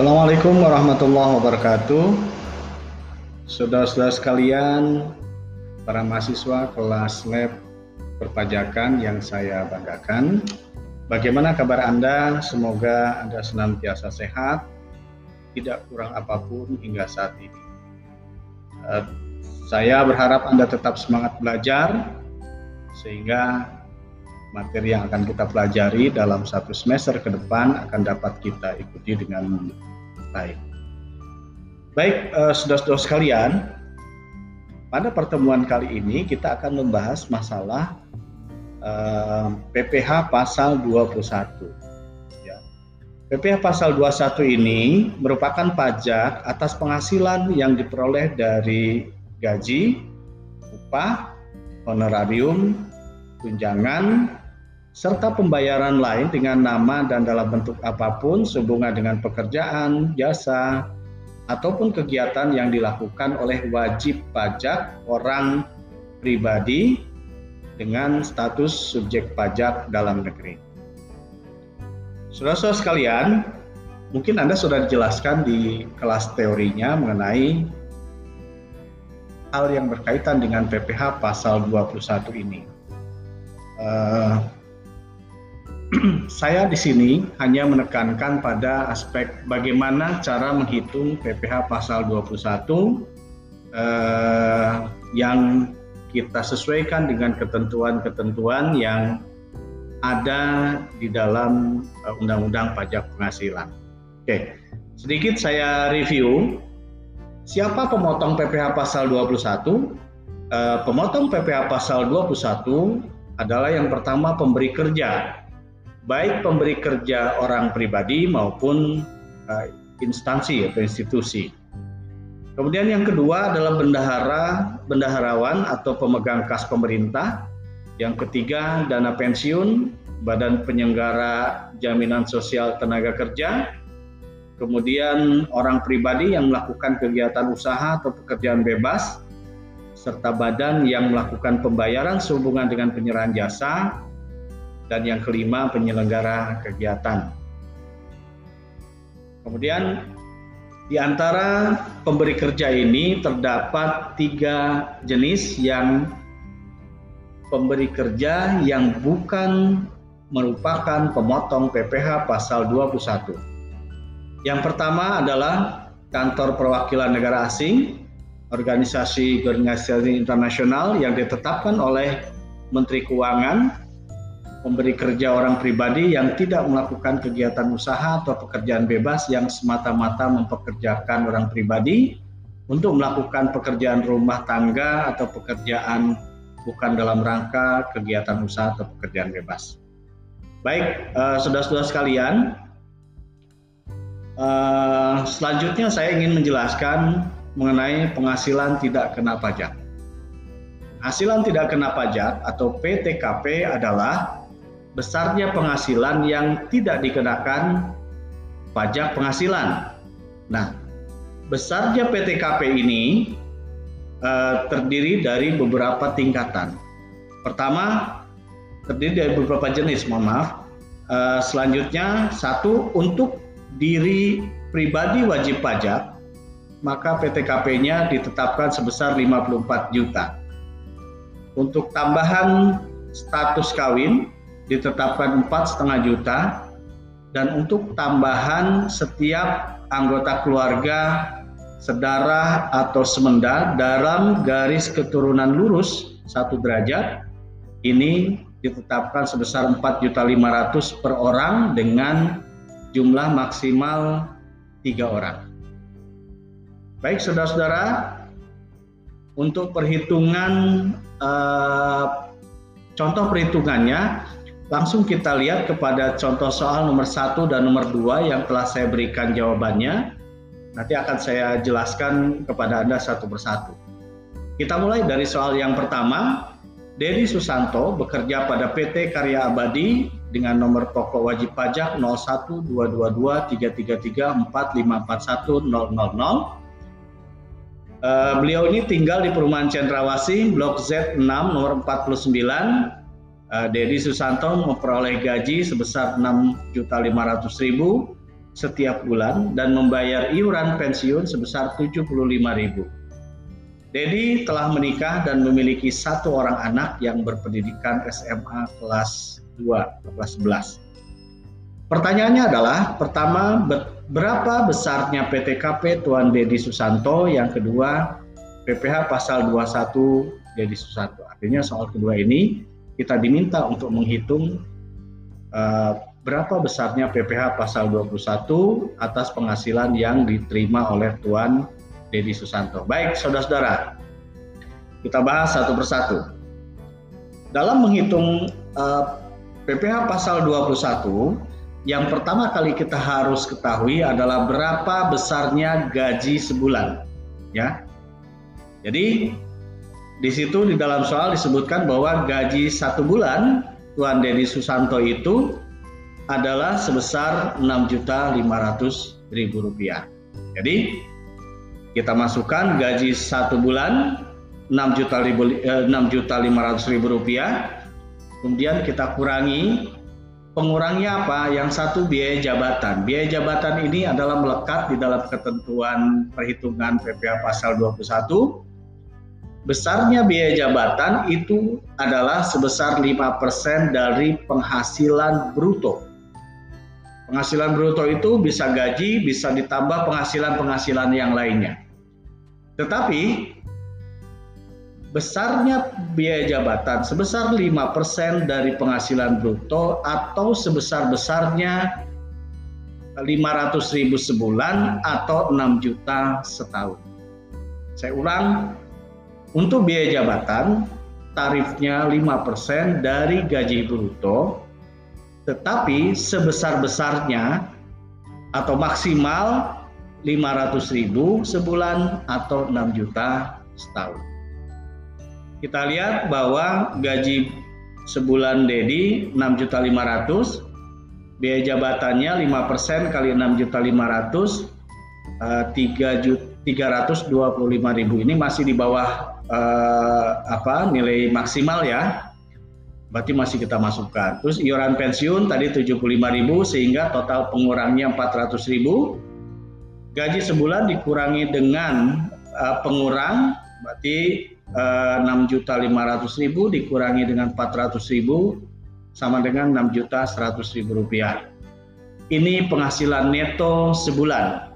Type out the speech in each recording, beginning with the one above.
Assalamualaikum warahmatullahi wabarakatuh. Saudara-saudara sekalian, para mahasiswa kelas lab perpajakan yang saya banggakan. Bagaimana kabar Anda? Semoga Anda senantiasa sehat, tidak kurang apa pun hingga saat ini. Uh, saya berharap Anda tetap semangat belajar, sehingga materi yang akan kita pelajari dalam satu semester ke depan akan dapat kita ikuti dengan baik. Baik, uh, saudara-saudara sekalian, pada pertemuan kali ini kita akan membahas masalah uh, PPH pasal 21. Ya. PPH pasal 21 ini merupakan pajak atas penghasilan yang diperoleh dari gaji, upah, honorarium, tunjangan, serta pembayaran lain dengan nama dan dalam bentuk apa pun sehubungan dengan pekerjaan, jasa, ataupun kegiatan yang dilakukan oleh wajib pajak orang pribadi dengan status subjek pajak dalam negeri. Saudara-saudara sekalian, mungkin Anda sudah dijelaskan di kelas teorinya mengenai hal yang berkaitan dengan PPH pasal 21 ini. Uh, saya di sini hanya menekankan pada aspek bagaimana cara menghitung PPH pasal 21 eh, yang kita sesuaikan dengan ketentuan-ketentuan yang ada di dalam eh, Undang-Undang Pajak Penghasilan. Oke, sedikit saya review. Siapa pemotong PPH pasal 21? Eh, pemotong PPH pasal 21 adalah yang pertama pemberi kerja baik pemberi kerja orang pribadi maupun uh, instansi atau institusi. Kemudian yang kedua adalah bendahara, bendaharawan atau pemegang kas pemerintah. Yang ketiga dana pensiun, badan penyelenggara jaminan sosial tenaga kerja. Kemudian orang pribadi yang melakukan kegiatan usaha atau pekerjaan bebas serta badan yang melakukan pembayaran sehubungan dengan penyerahan jasa dan yang kelima penyelenggara kegiatan. Kemudian di antara pemberi kerja ini terdapat tiga jenis yang pemberi kerja yang bukan merupakan pemotong PPH pasal 21. Yang pertama adalah kantor perwakilan negara asing, organisasi organisasi internasional yang ditetapkan oleh Menteri Keuangan memberi kerja orang pribadi yang tidak melakukan kegiatan usaha atau pekerjaan bebas yang semata-mata mempekerjakan orang pribadi untuk melakukan pekerjaan rumah tangga atau pekerjaan bukan dalam rangka kegiatan usaha atau pekerjaan bebas. Baik, uh, saudara-saudara sekalian, uh, selanjutnya saya ingin menjelaskan mengenai penghasilan tidak kena pajak. Hasilan tidak kena pajak atau PTKP adalah besarnya penghasilan yang tidak dikenakan pajak penghasilan. Nah, besarnya PTKP ini uh, terdiri dari beberapa tingkatan. Pertama, terdiri dari beberapa jenis, mohon maaf. Uh, selanjutnya, satu untuk diri pribadi wajib pajak, maka PTKP-nya ditetapkan sebesar 54 juta. Untuk tambahan status kawin, ditetapkan empat setengah juta dan untuk tambahan setiap anggota keluarga sedarah atau semenda dalam garis keturunan lurus satu derajat ini ditetapkan sebesar 4.500 per orang dengan jumlah maksimal tiga orang. Baik saudara-saudara, untuk perhitungan eh, contoh perhitungannya Langsung kita lihat kepada contoh soal nomor satu dan nomor dua yang telah saya berikan jawabannya. Nanti akan saya jelaskan kepada Anda satu persatu. Kita mulai dari soal yang pertama. Dedi Susanto bekerja pada PT Karya Abadi dengan nomor pokok wajib pajak 012223334541000. Uh, beliau ini tinggal di perumahan Cendrawasih, Blok Z 6, nomor 49, uh, Dedi Susanto memperoleh gaji sebesar 6.500.000 setiap bulan dan membayar iuran pensiun sebesar 75.000. Dedi telah menikah dan memiliki satu orang anak yang berpendidikan SMA kelas 2, kelas 11. Pertanyaannya adalah, pertama, berapa besarnya PTKP Tuan Dedi Susanto? Yang kedua, PPH pasal 21 Dedi Susanto. Artinya soal kedua ini kita diminta untuk menghitung uh, berapa besarnya PPH pasal 21 atas penghasilan yang diterima oleh Tuan Dedi Susanto. Baik, saudara-saudara, kita bahas satu persatu. Dalam menghitung uh, PPH pasal 21, yang pertama kali kita harus ketahui adalah berapa besarnya gaji sebulan. Ya. Jadi di situ di dalam soal disebutkan bahwa gaji satu bulan Tuan Dedi Susanto itu adalah sebesar 6.500.000 rupiah. Jadi kita masukkan gaji satu bulan 6 juta 6 juta 500 ribu rupiah. Kemudian kita kurangi pengurangnya apa? Yang satu biaya jabatan. Biaya jabatan ini adalah melekat di dalam ketentuan perhitungan PPh pasal 21 besarnya biaya jabatan itu adalah sebesar 5% dari penghasilan bruto. Penghasilan bruto itu bisa gaji, bisa ditambah penghasilan-penghasilan yang lainnya. Tetapi besarnya biaya jabatan sebesar 5% dari penghasilan bruto atau sebesar-besarnya 500 ribu sebulan atau 6 juta setahun. Saya ulang, untuk biaya jabatan tarifnya 5% dari gaji bruto tetapi sebesar-besarnya atau maksimal 500 ribu sebulan atau 6 juta setahun. Kita lihat bahwa gaji sebulan Dedi 6 juta 500, biaya jabatannya 5% kali 6 juta 500, 3 juta 325 ribu ini masih di bawah uh, apa nilai maksimal ya berarti masih kita masukkan. Terus iuran pensiun tadi 75.000 sehingga total pengurangnya 400.000. Gaji sebulan dikurangi dengan uh, pengurang berarti uh, 6.500.000 dikurangi dengan 400.000 sama dengan 6.100.000 rupiah. Ini penghasilan neto sebulan.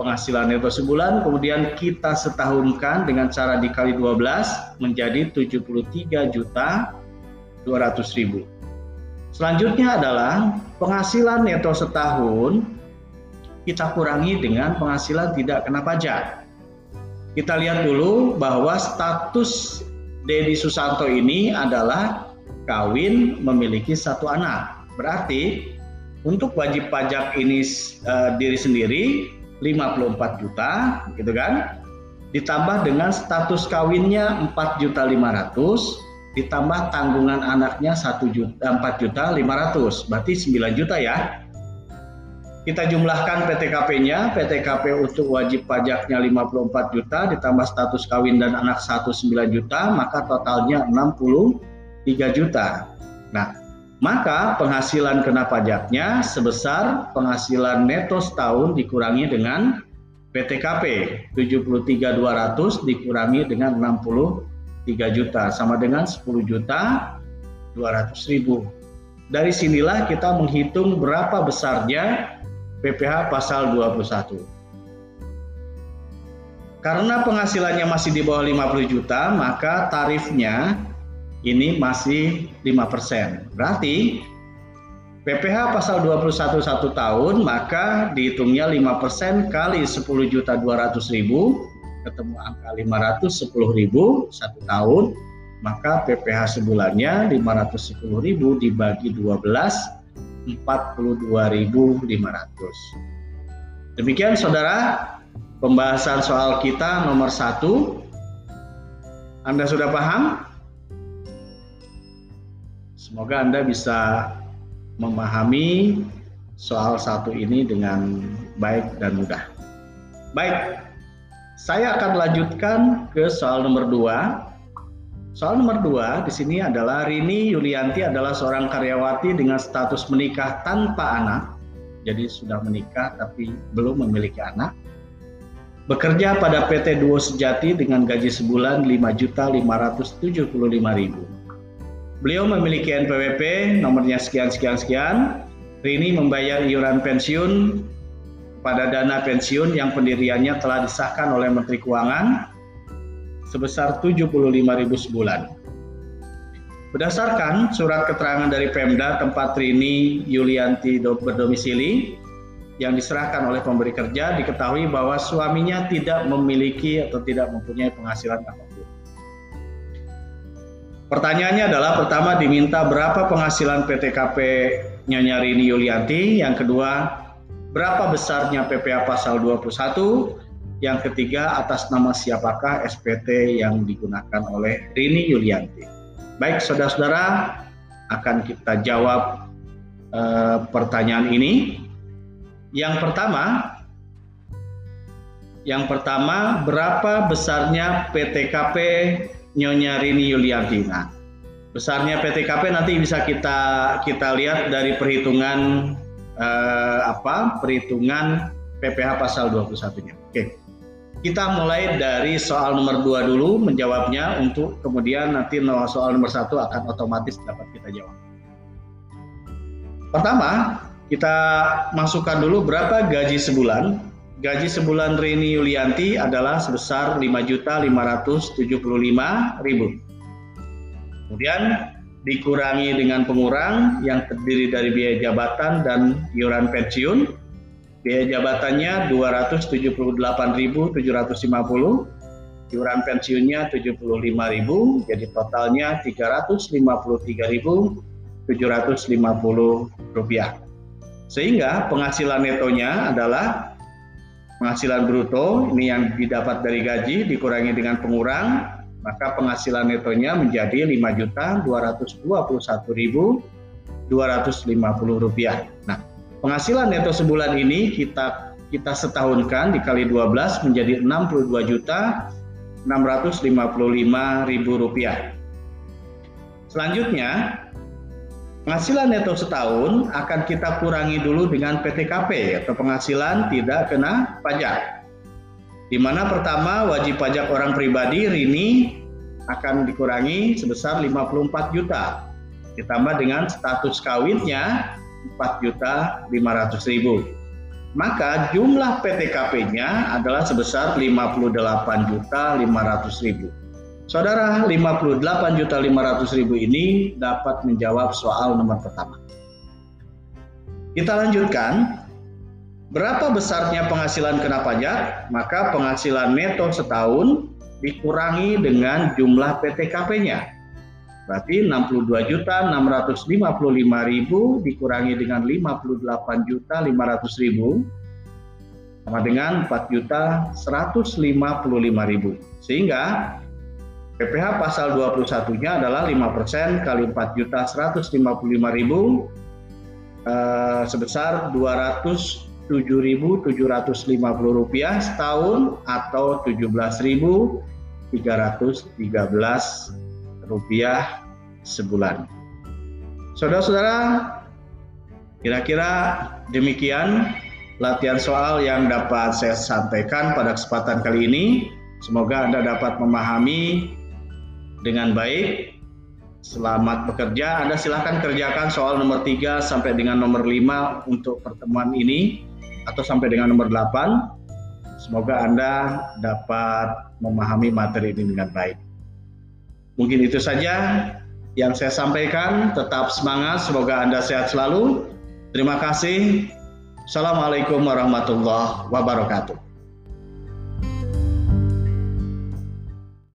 Penghasilan neto sebulan kemudian kita setahunkan dengan cara dikali 12 menjadi 73 juta 200 ribu. Selanjutnya adalah penghasilan neto setahun kita kurangi dengan penghasilan tidak kena pajak. Kita lihat dulu bahwa status Dedi Susanto ini adalah kawin memiliki satu anak. Berarti untuk wajib pajak ini uh, diri sendiri 54 juta gitu kan. Ditambah dengan status kawinnya 4 juta 500 ditambah tanggungan anaknya 1 juta 4 juta 500 berarti 9 juta ya kita jumlahkan PTKP-nya PTKP untuk wajib pajaknya 54 juta ditambah status kawin dan anak 1 9 juta maka totalnya 63 juta. Nah maka penghasilan kena pajaknya sebesar penghasilan neto setahun dikurangi dengan PTKP 73.200 dikurangi dengan 60 3 juta sama dengan 10 juta 200 ribu. Dari sinilah kita menghitung berapa besarnya PPH pasal 21. Karena penghasilannya masih di bawah 50 juta, maka tarifnya ini masih 5%. Berarti PPH pasal 21 satu tahun, maka dihitungnya 5% kali 10 juta 200 ribu, ketemu angka 510 ribu satu tahun, maka PPH sebulannya 510 ribu dibagi 12, 42.500. Demikian saudara, pembahasan soal kita nomor satu. Anda sudah paham? Semoga Anda bisa memahami soal satu ini dengan baik dan mudah. Baik, saya akan lanjutkan ke soal nomor dua. Soal nomor dua di sini adalah Rini Yulianti adalah seorang karyawati dengan status menikah tanpa anak jadi sudah menikah tapi belum memiliki anak. Bekerja pada PT Duo Sejati dengan gaji sebulan 5.575.000. Beliau memiliki NPWP nomornya sekian sekian sekian. Rini membayar iuran pensiun pada dana pensiun yang pendiriannya telah disahkan oleh Menteri Keuangan sebesar 75.000 sebulan. Berdasarkan surat keterangan dari Pemda tempat Rini Yulianti berdomisili yang diserahkan oleh pemberi kerja diketahui bahwa suaminya tidak memiliki atau tidak mempunyai penghasilan apa pun. Pertanyaannya adalah pertama diminta berapa penghasilan PTKP Nyonya Rini Yulianti, yang kedua berapa besarnya PPA pasal 21, yang ketiga atas nama siapakah SPT yang digunakan oleh Rini Yulianti. Baik saudara-saudara, akan kita jawab eh, pertanyaan ini. Yang pertama, yang pertama berapa besarnya PTKP Nyonya Rini Yulianti. Nah, besarnya PTKP nanti bisa kita kita lihat dari perhitungan eh, apa? Perhitungan PPH pasal 21-nya. Oke. Kita mulai dari soal nomor 2 dulu menjawabnya untuk kemudian nanti soal nomor satu akan otomatis dapat kita jawab. Pertama, kita masukkan dulu berapa gaji sebulan gaji sebulan Rini Yulianti adalah sebesar 5.575.000. Kemudian dikurangi dengan pengurang yang terdiri dari biaya jabatan dan iuran pensiun. Biaya jabatannya 278.750, iuran pensiunnya 75.000, jadi totalnya 353.750 rupiah. Sehingga penghasilan netonya adalah penghasilan bruto ini yang didapat dari gaji dikurangi dengan pengurang maka penghasilan netonya menjadi Rp5.221.250. Nah, penghasilan neto sebulan ini kita kita setahunkan dikali 12 menjadi Rp62.655.000. Selanjutnya, Penghasilan neto setahun akan kita kurangi dulu dengan PTKP atau penghasilan tidak kena pajak. Di mana pertama wajib pajak orang pribadi Rini akan dikurangi sebesar 54 juta. Ditambah dengan status kawinnya 4 juta 500 ribu. Maka jumlah PTKP-nya adalah sebesar 58 juta 500 ribu. Saudara 58 juta 500 ribu ini dapat menjawab soal nomor pertama. Kita lanjutkan. Berapa besarnya penghasilan kena pajak? Maka penghasilan neto setahun dikurangi dengan jumlah PTKP-nya. Berarti 62 juta 655 ribu dikurangi dengan 58 juta 500 ribu sama dengan 4 juta 155 ribu. Sehingga PPH pasal 21-nya adalah 5% kali 4 juta 155 ribu eh, sebesar 207.750 rupiah setahun atau 17.313 rupiah sebulan. Saudara-saudara, kira-kira demikian latihan soal yang dapat saya sampaikan pada kesempatan kali ini. Semoga Anda dapat memahami dengan baik. Selamat bekerja. Anda silahkan kerjakan soal nomor 3 sampai dengan nomor 5 untuk pertemuan ini atau sampai dengan nomor 8. Semoga Anda dapat memahami materi ini dengan baik. Mungkin itu saja yang saya sampaikan. Tetap semangat, semoga Anda sehat selalu. Terima kasih. Assalamualaikum warahmatullahi wabarakatuh.